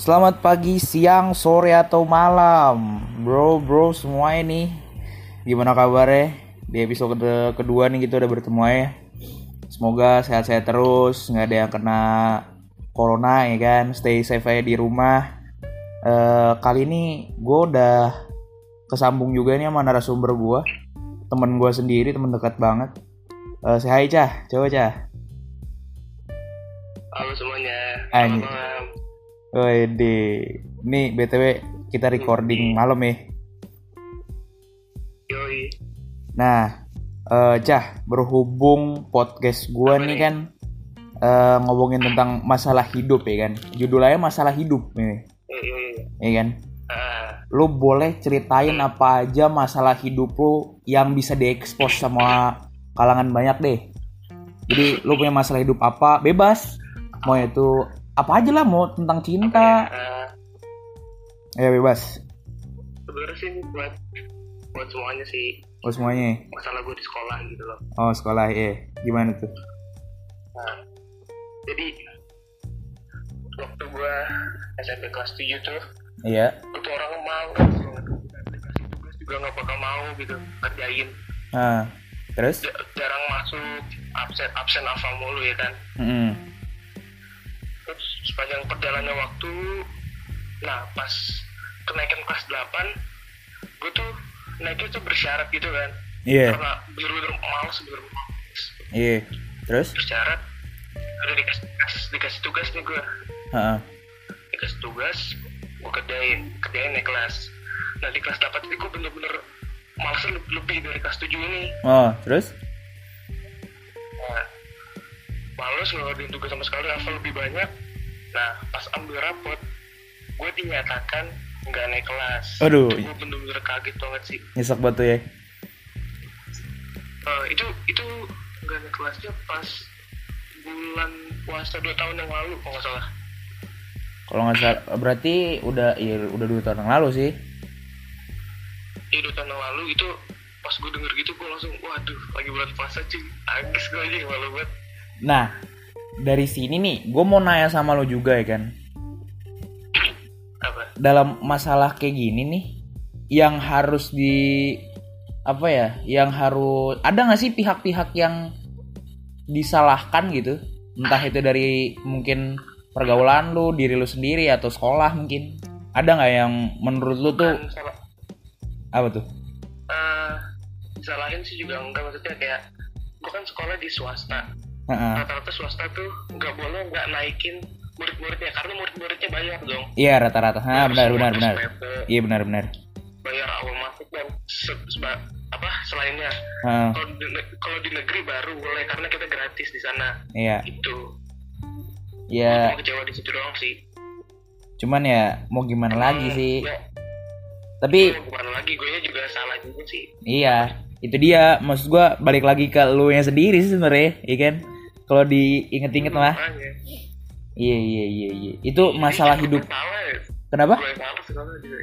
Selamat pagi, siang, sore atau malam, bro, bro semua ini. Gimana kabarnya? Di episode kedua nih kita udah bertemu ya. Semoga sehat-sehat terus, nggak ada yang kena corona ya kan. Stay safe aja di rumah. Eh, kali ini gue udah kesambung juga nih sama narasumber gue, temen gue sendiri, temen dekat banget. Eh, say hi cah, coba cah. Halo semuanya. Selamat malam. Wede, nih btw kita recording malam ya. Yoi. Nah, eh Cah, berhubung podcast gua Apa nih nih? kan eh, ngomongin tentang masalah hidup ya kan. Judulnya masalah hidup nih, ya kan. Ah, Lu boleh ceritain apa aja masalah hidup lu yang bisa diekspos sama kalangan banyak deh. Jadi lu punya masalah hidup apa? Bebas. Mau itu apa aja lah, mau tentang cinta. ah, Ya bebas. sebenarnya sih buat buat semuanya sih Oh semuanya. masalah gue di sekolah gitu loh. Oh sekolah ya. Gimana tuh? Nah, jadi waktu gue SMP kelas 7 tuh, Iya. tuh orang mau dikasih tugas juga nggak bakal mau gitu kerjain. Nah, terus? Ja- jarang masuk absen absen hafal mulu ya kan. Mm-mm. Terus sepanjang perjalannya waktu, nah pas kenaikan kelas 8, gue tuh naiknya tuh bersyarat gitu kan. Iya. Karena bener-bener males, bener-bener males. Iya. Terus? Bersyarat, udah dikasih, dikasih, dikasih tugas nih gue. Heeh. Dikasih tugas, gue kerjain, kerjain naik kelas. Nah di kelas 8 ini gue bener-bener malesnya lebih, lebih dari kelas 7 ini. Oh, terus? Nah, males ngeluarin tugas sama sekali, hafal lebih banyak. Nah, pas ambil rapot, gue dinyatakan nggak naik kelas. Aduh. Gue bener-bener kaget banget sih. Nyesek batu ya. Eh, itu itu nggak naik kelasnya pas bulan puasa dua tahun yang lalu, kalau nggak salah. Kalau nggak salah, berarti udah iya udah dua tahun yang lalu sih. Iya dua tahun yang lalu itu pas gue denger gitu gue langsung waduh lagi bulan puasa cuy agis gue aja malu banget Nah, dari sini nih, gue mau nanya sama lo juga ya kan. apa Dalam masalah kayak gini nih, yang harus di apa ya? Yang harus ada nggak sih pihak-pihak yang disalahkan gitu? Entah itu dari mungkin pergaulan lu, diri lu sendiri atau sekolah mungkin. Ada nggak yang menurut lu tuh salah apa tuh? eh disalahin sih juga enggak maksudnya kayak gue kan sekolah di swasta. Rata-rata swasta tuh nggak boleh nggak naikin murid-muridnya karena murid-muridnya bayar dong Iya rata-rata. Ah benar benar benar. Iya benar benar. bayar awal masuk dan se- seba- apa selainnya kalau di, kalau di negeri baru boleh karena kita gratis di sana Iya. itu Ya, kecewa di situ doang sih cuman ya mau gimana lagi sih. ya, Tapi bukan lagi gue juga salah juga sih iya, itu dia maksud gua balik lagi ke lu yang sendiri sih sebenarnya, iya kan? Kalau diinget-inget mah. Iya iya iya iya. Itu masalah Ini hidup. salah ya Kenapa? gue salah sekolah juga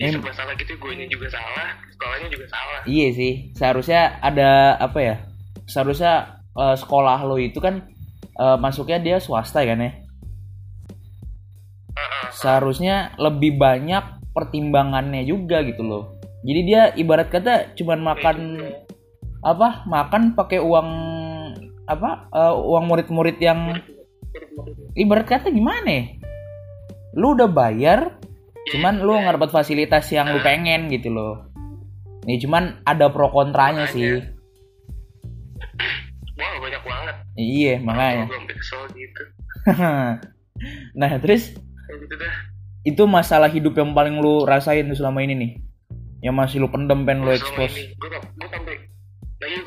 ya serba salah gitu gue juga salah sekolahnya juga salah Iya sih, seharusnya ada apa ya? Seharusnya eh, sekolah lo itu kan eh, masuknya dia swasta kan ya? Seharusnya lebih banyak pertimbangannya juga gitu loh. Jadi dia ibarat kata cuman makan apa? Makan pakai uang apa? eh, uang murid-murid yang ibarat kata gimana ya? Lu udah bayar, cuman lu nggak dapat fasilitas yang lu pengen gitu loh. Nih cuman ada pro kontranya sih. banyak banget Iya makanya. gitu nah terus gitu itu masalah hidup yang paling lu rasain selama ini nih, yang masih lu pendem pengen lu expose. gue gue nah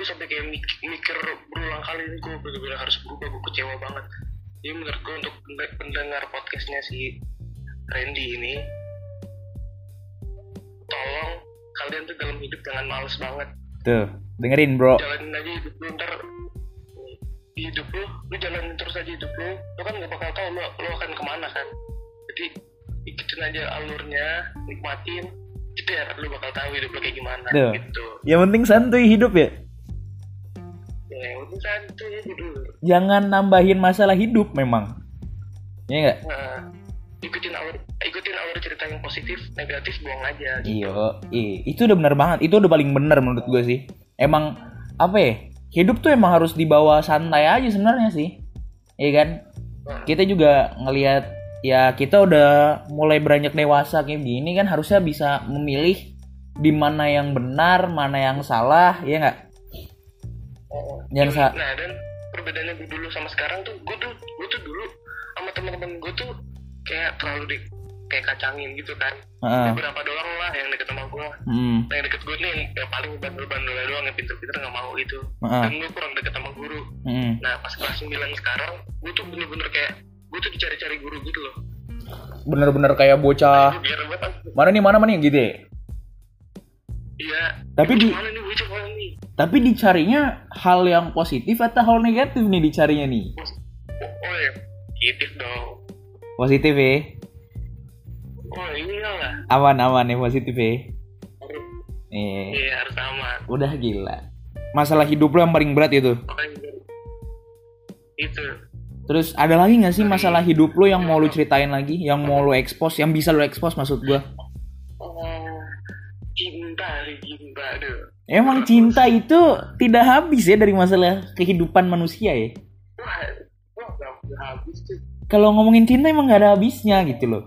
gue sampai kayak mik- mikir berulang kali ini gue bener-bener harus berubah gue kecewa banget. Jadi menurut gue untuk pend- pendengar podcastnya si Randy ini tolong kalian tuh dalam hidup jangan males banget. Tuh dengerin bro. jalanin aja hidup lu ntar. Hidup lu lu jalanin terus aja hidup lu. Lu kan gak bakal tahu lu, lu akan ke mana kan. Jadi ikutin aja alurnya nikmatin. Jeder lu bakal tahu hidup lu kayak gimana Tuh. gitu. Yang penting santuy hidup ya. Ya santuy aja dulu Jangan nambahin masalah hidup memang. Iya nggak? nah ikutin alur ikutin alur cerita yang positif negatif buang aja gitu. Iya, iya, itu udah bener banget. Itu udah paling bener menurut gue sih. Emang apa ya? Hidup tuh emang harus dibawa santai aja sebenarnya sih. Iya kan? Nah, Kita juga ngelihat ya kita udah mulai beranjak dewasa kayak gini kan harusnya bisa memilih di mana yang benar, mana yang salah, ya nggak? Oh, Jangan nah dan perbedaannya gue dulu sama sekarang tuh gue tuh gue tuh dulu sama teman-teman gue tuh kayak terlalu di kayak kacangin gitu kan Heeh. beberapa doang lah yang deket sama gue Hmm. yang deket gue nih yang, yang paling bandel-bandel doang yang pinter-pinter nggak mau gitu Heeh. dan gue kurang deket sama guru Hmm. nah pas kelas 9 sekarang gue tuh bener-bener kayak gue tuh dicari-cari guru gitu loh Bener-bener kayak bocah. kan Mana nih, mana mana nih gitu ya? iya Tapi di- mana nih Tapi dicarinya hal yang positif atau hal negatif nih dicarinya nih? oh, oh ya positif dong Positif ya. oh iya lah Aman aman ya positif ya. Harus- Nih, iya harus aman udah gila. Masalah hidup lo yang paling berat itu. makanya itu Terus ada lagi nggak sih masalah hidup lo yang mau lu ceritain lagi, yang mau lu expose, yang bisa lu expose maksud gua? Cinta cinta deh Emang cinta itu tidak habis ya dari masalah kehidupan manusia ya. gak Kalau ngomongin cinta emang nggak ada habisnya gitu loh.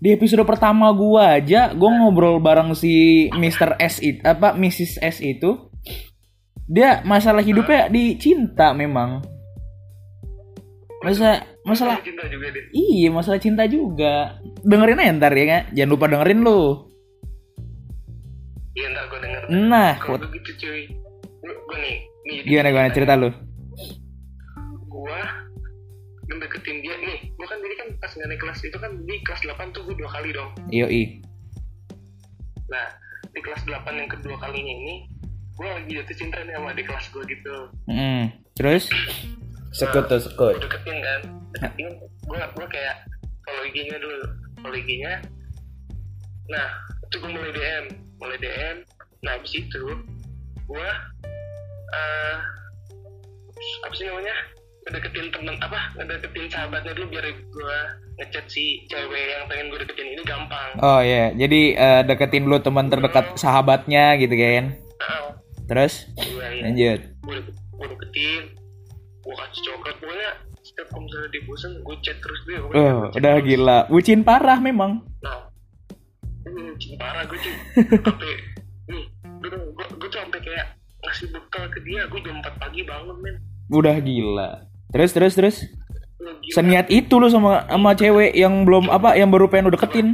Di episode pertama gua aja, gua ngobrol bareng si Mr. S itu, apa Mrs. S itu, dia masalah hidupnya di cinta memang. Masa masalah cinta juga deh Iya masalah cinta juga Dengerin aja ntar ya kan Jangan lupa dengerin lu iya enggak gue denger Nah kalau kut- begitu cuy gue, gue nih nih Gimana gimana cerita lu? Gue ngedeketin dia nih gue kan jadi kan pas nggak naik kelas itu kan di kelas 8 tuh gue dua kali dong. Yoi. Nah di kelas 8 yang kedua kalinya ini gue lagi jatuh cinta nih sama di kelas gue gitu. Mm. Terus? Sekut tuh sekut. Gue deketin kan deketin gue gue kayak follow IG-nya dulu follow IG-nya nah itu gue mulai DM mulai DM nah abis itu gue eh apa sih namanya? Ngedeketin temen apa? Ngedeketin sahabatnya dulu biar gue ngechat si cewek yang pengen gue deketin. Ini gampang. Oh iya. Jadi eh, deketin dulu teman terdekat sahabatnya gitu kan nah, Terus? Gue ya Lanjut. gue gue deketin gue kasih coklat. Pokoknya setiap kalau misalnya dia bosan gue chat terus dia Oh chat udah terus. gila. Bucin parah memang. Nah, hmm, parah gue cuy. Sampai nih, gue tuh gue, gue tuh sampai kayak ngasih bekal ke dia. Gue jam 4 pagi bangun men. Udah gila Terus terus terus gila. Seniat itu lu sama sama cewek yang belum apa yang baru pengen lu deketin.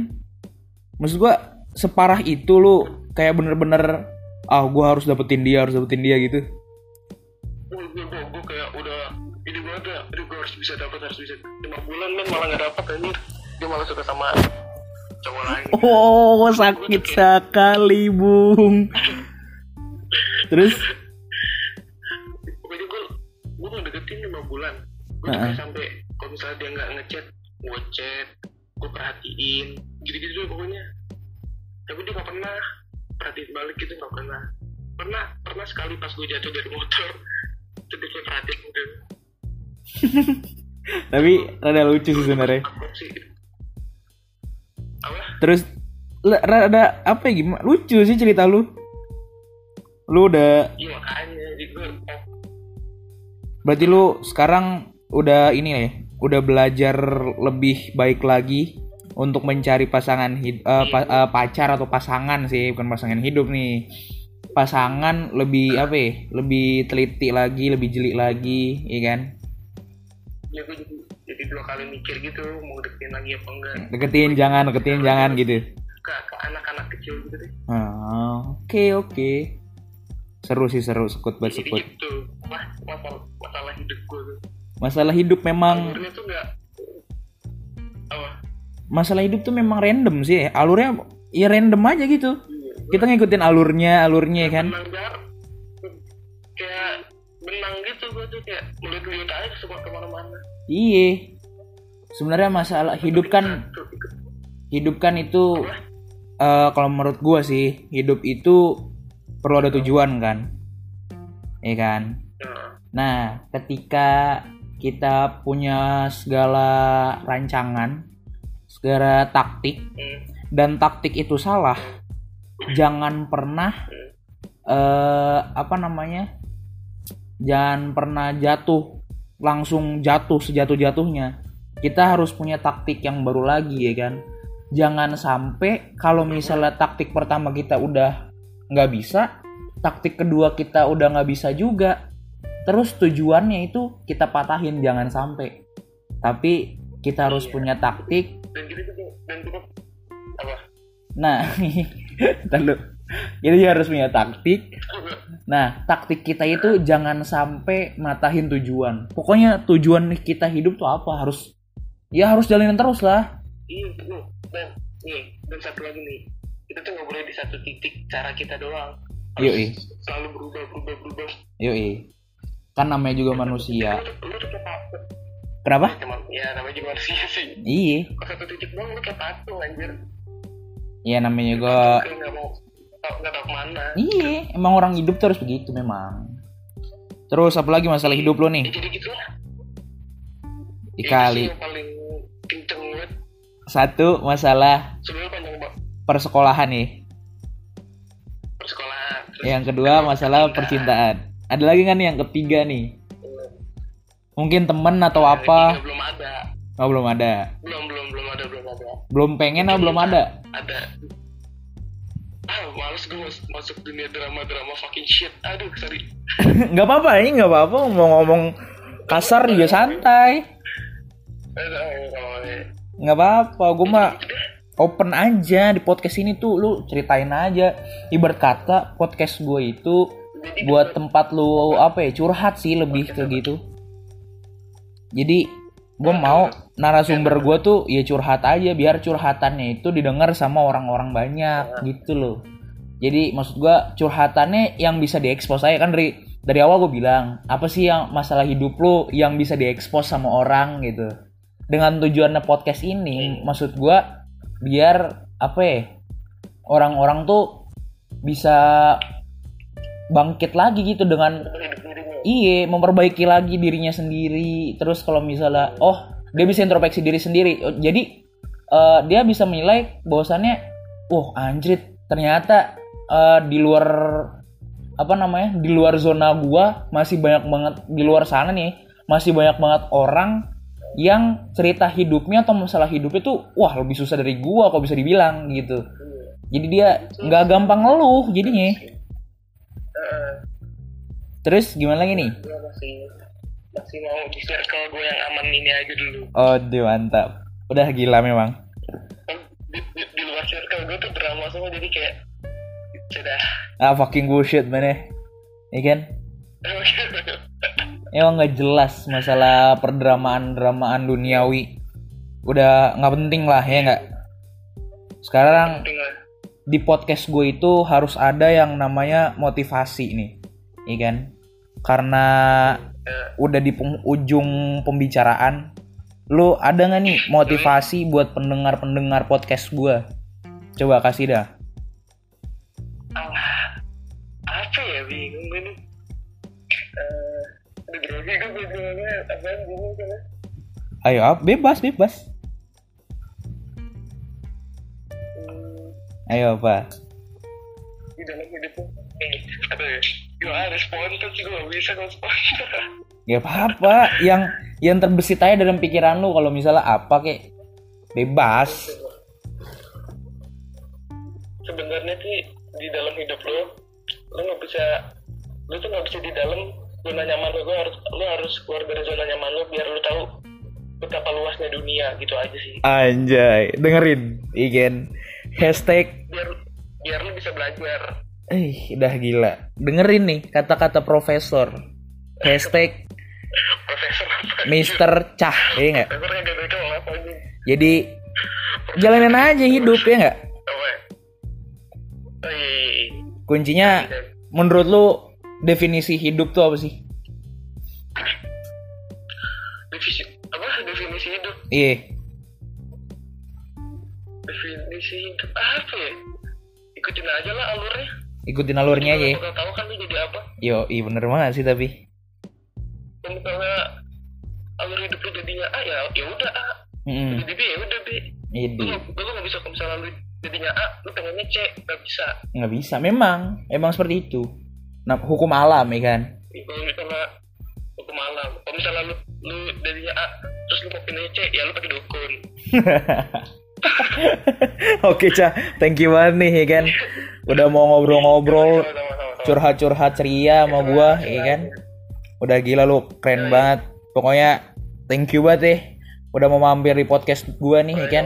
Maksud gua separah itu lu kayak bener-bener ah gua harus dapetin dia, harus dapetin dia gitu. Gue, gue, gue, gue kayak udah ini gue ada, ini gue harus bisa dapat harus bisa. Lima bulan men malah nggak dapat anjir. Dia malah suka sama cowok lain. Oh, sakit sekali, Bung. Terus Pokoknya gue, gue ngedeketin lima bulan. Gue Heeh. kayak sampai kalau misalnya dia nggak ngechat, gue chat, gue perhatiin, gitu-gitu deh pokoknya. Tapi dia nggak pernah perhatiin balik gitu nggak pernah. Pernah, pernah sekali pas gue jatuh dari motor, terus dia perhatiin gitu. tapi rada lucu sih sebenarnya. Terus rada apa ya gimana? Lucu sih cerita lu. Lu udah Iya makanya, berarti lu sekarang udah ini ya, udah belajar lebih baik lagi untuk mencari pasangan hid- eh, pa- eh, pacar atau pasangan sih, bukan pasangan hidup nih. Pasangan lebih apa ya? Lebih teliti lagi, lebih jeli lagi, iya kan? ya gue dua kali mikir gitu, mau deketin lagi apa enggak. Deketin jangan, deketin jangan gitu. Ke, ke anak-anak kecil gitu deh. Ah, Oke oke. Seru sih seru sekut Jadi sekut. gitu, wah masalah, masalah hidup gue tuh. Masalah hidup memang Alurnya tuh nggak, apa? masalah hidup tuh memang random sih. Alurnya ya random aja gitu. Kita ngikutin alurnya, alurnya ya kan. benang jar kayak benang gitu gue tuh kayak melihat-lihat aja semua ke mana-mana Iya. Sebenarnya masalah hidup kan hidup kan itu eh, kalau menurut gua sih hidup itu perlu ada tujuan kan. Iya kan? Nah, ketika kita punya segala rancangan, segala taktik dan taktik itu salah jangan pernah eh apa namanya jangan pernah jatuh langsung jatuh sejatuh jatuhnya kita harus punya taktik yang baru lagi ya kan jangan sampai kalau misalnya taktik pertama kita udah nggak bisa taktik kedua kita udah nggak bisa juga terus tujuannya itu kita patahin jangan sampai tapi kita harus Iya. punya taktik dan kita dan kita apa nah lalu kita juga harus punya taktik Nah, taktik kita itu jangan sampai matahin tujuan. Pokoknya tujuan kita hidup tuh apa? Harus ya harus jalanin terus lah. iya nih dan nih dan satu lagi nih kita tuh nggak boleh di satu titik cara kita doang Harus Yoi. selalu berubah berubah berubah Yoi. Kan namanya juga manusia. Kenapa? ya namanya juga manusia sih Iya. Satu titik doang lu kayak patung anjir Iya namanya juga kayak nggak mau tau- nggak tahu ke mana Iya, emang orang hidup tuh harus begitu memang. Terus apalagi masalah hidup lo ya nih? jadi gitu lah Dikali. Sih Satu masalah persekolahan nih. persekolahan Yang kedua masalah percintaan. Ada lagi kan yang ketiga nih? Mungkin temen atau apa? belum ada Oh belum ada. belum belum belum ada belum ada Belum pengen atau belum ada? ada ah males gue mas- masuk dunia drama drama fucking shit aduh sorry nggak apa-apa ini nggak apa-apa mau ngomong kasar juga santai. Nggak apa-apa gue mah open aja di podcast ini tuh. Lu ceritain aja. Ibarat kata podcast gue itu buat tempat lu apa ya curhat sih lebih ke gitu. Jadi gue mau narasumber gue tuh ya curhat aja biar curhatannya itu didengar sama orang-orang banyak gitu loh. Jadi maksud gue curhatannya yang bisa diekspos aja. Kan dari dari awal gue bilang apa sih yang masalah hidup lu yang bisa diekspos sama orang gitu dengan tujuannya podcast ini maksud gue biar apa ya orang-orang tuh bisa bangkit lagi gitu dengan Iya, memperbaiki lagi dirinya sendiri. Terus kalau misalnya, oh dia bisa introspeksi diri sendiri. Oh, Jadi eh, dia bisa menilai bahwasannya, wah anjrit ternyata eh, di luar apa namanya di luar zona gua masih banyak banget di luar sana nih masih banyak banget orang yang cerita hidupnya atau masalah hidupnya tuh wah lebih susah dari gua kok bisa dibilang gitu. Jadi dia nggak gampang ngeluh jadinya. Terus gimana lagi nih? masih mau di circle gue yang aman ini aja dulu Oh, dia mantap. Udah gila memang. kan di, di, di luar circle gue tuh drama semua jadi kayak sudah Ah, fucking bullshit mana. Iya kan? Emang nggak jelas masalah perdramaan-dramaan duniawi. Udah nggak penting lah ya nggak. Sekarang di podcast gue itu harus ada yang namanya motivasi nih, iya kan? Karena udah di ujung pembicaraan, lu ada nggak nih motivasi buat pendengar-pendengar podcast gue? Coba kasih dah. Ayo, ap- bebas, bebas. Hmm, Ayo apa? di dalam eh ya gue harus spontan sih gue gak bisa kalau spontan apa-apa, yang yang terbesit aja dalam pikiran lu kalau misalnya apa kek bebas. sebenarnya sih di dalam hidup lo lo nggak bisa lo tuh nggak bisa di dalam zona nyaman lo, lo harus lo harus keluar dari zona nyaman lo biar lo tahu betapa luasnya dunia gitu aja sih Anjay, dengerin, igen. Hashtag, biar biar lo bisa belajar eh udah gila. Dengerin nih kata-kata profesor. Hashtag profesor Mister Cah, ya nggak? profesor yang gak tahu apa aja Jadi jalanin aja hidup ya nggak? ya? oh iya, iya, iya. Kuncinya menurut lu definisi hidup tuh apa sih? definisi apa definisi hidup Iya, definisi hidup apa ya ikutin aja lah alurnya ikutin alurnya aja. ya. Tahu kan jadi apa Yo, iya bener banget sih tapi. dan misalnya alur hidup lo jadinya A ya ya udah A Mm-mm. jadi B ya udah B lu lu nggak bisa kalau misalnya lu jadinya A lu pengennya C nggak bisa nggak bisa. Memang, emang seperti itu. Nah, hukum alam ya kan. kalau misalnya hukum malam kalau misalnya lu lu jadinya A terus lu pindah C ya lu pakai dukun Oke Cah, thank you banget nih ya kan. Udah mau ngobrol-ngobrol, curhat-curhat ceria sama gua ya kan. Udah gila lu, keren banget. Pokoknya thank you banget deh. Udah mau mampir di podcast gua nih ya kan.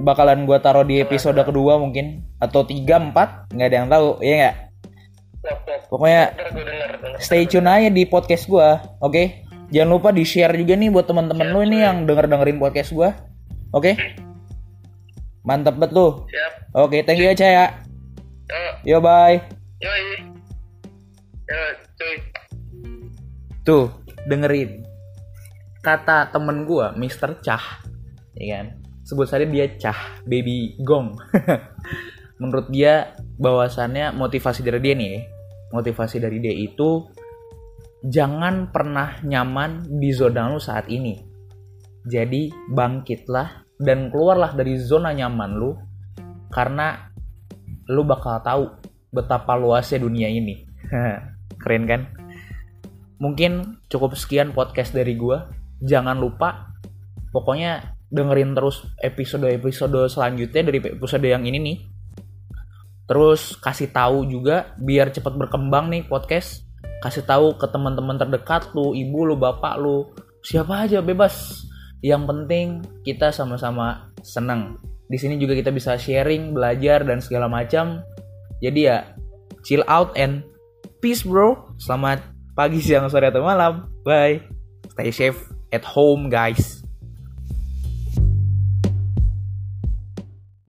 Bakalan gua taruh di episode kedua mungkin atau tiga empat nggak ada yang tahu, iya nggak? Pokoknya gue stay tune aja di podcast gua, oke? Jangan lupa di share juga nih buat teman-teman lu ini yang denger dengerin podcast gua, oke? Mantap banget lu. Oke, thank you ya Cah ya. yo bye. yoi yo cuy Tuh, dengerin. Kata temen gua, Mr. Cah, ya kan? Sebut saja dia Cah, baby gong. Menurut dia, bahwasannya motivasi dari dia nih, motivasi dari dia itu jangan pernah nyaman di zona lu saat ini. Jadi bangkitlah dan keluarlah dari zona nyaman lu karena lu bakal tahu betapa luasnya dunia ini. Keren kan? Mungkin cukup sekian podcast dari gua. Jangan lupa pokoknya dengerin terus episode-episode selanjutnya dari episode yang ini nih. Terus kasih tahu juga biar cepat berkembang nih podcast. Kasih tahu ke teman-teman terdekat lu, ibu lu, bapak lu, siapa aja bebas. Yang penting kita sama-sama seneng. Di sini juga kita bisa sharing, belajar dan segala macam. Jadi ya chill out and peace bro. Selamat pagi, siang, sore atau malam. Bye. Stay safe at home guys.